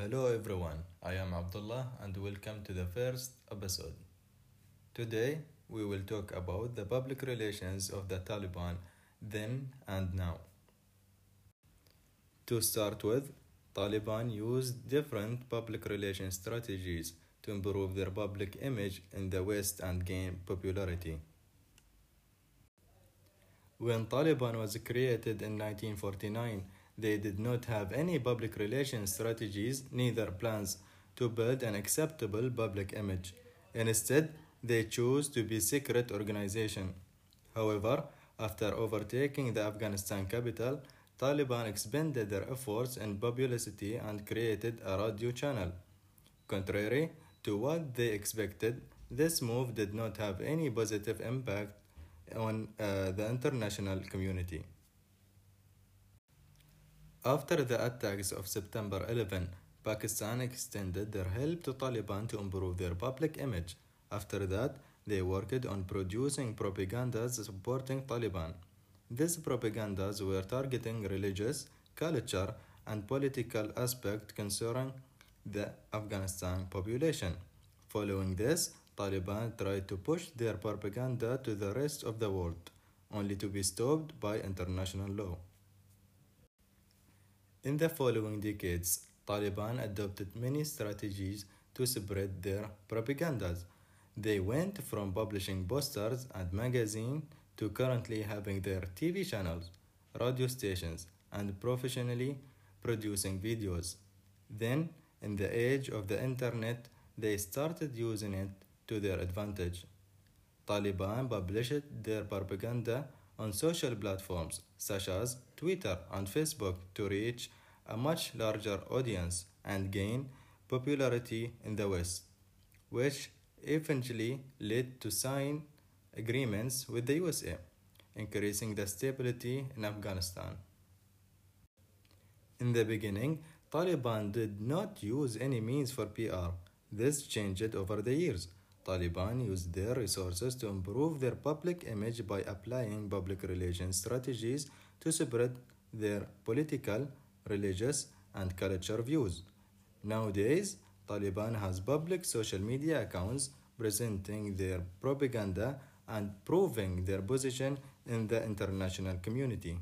Hello everyone, I am Abdullah and welcome to the first episode. Today we will talk about the public relations of the Taliban then and now. To start with, Taliban used different public relations strategies to improve their public image in the West and gain popularity. When Taliban was created in 1949, they did not have any public relations strategies, neither plans to build an acceptable public image. Instead, they chose to be secret organization. However, after overtaking the Afghanistan capital, Taliban expanded their efforts in publicity and created a radio channel. Contrary to what they expected, this move did not have any positive impact on uh, the international community. After the attacks of September 11, Pakistan extended their help to Taliban to improve their public image. After that, they worked on producing propagandas supporting Taliban. These propagandas were targeting religious, culture, and political aspects concerning the Afghanistan population. Following this, Taliban tried to push their propaganda to the rest of the world, only to be stopped by international law. In the following decades, Taliban adopted many strategies to spread their propagandas. They went from publishing posters and magazines to currently having their TV channels, radio stations, and professionally producing videos. Then, in the age of the internet, they started using it to their advantage. Taliban published their propaganda on social platforms such as Twitter and Facebook to reach a much larger audience and gain popularity in the West, which eventually led to sign agreements with the USA, increasing the stability in Afghanistan. In the beginning, Taliban did not use any means for PR. This changed over the years. Taliban used their resources to improve their public image by applying public relations strategies to spread their political, religious, and culture views. Nowadays, Taliban has public social media accounts presenting their propaganda and proving their position in the international community.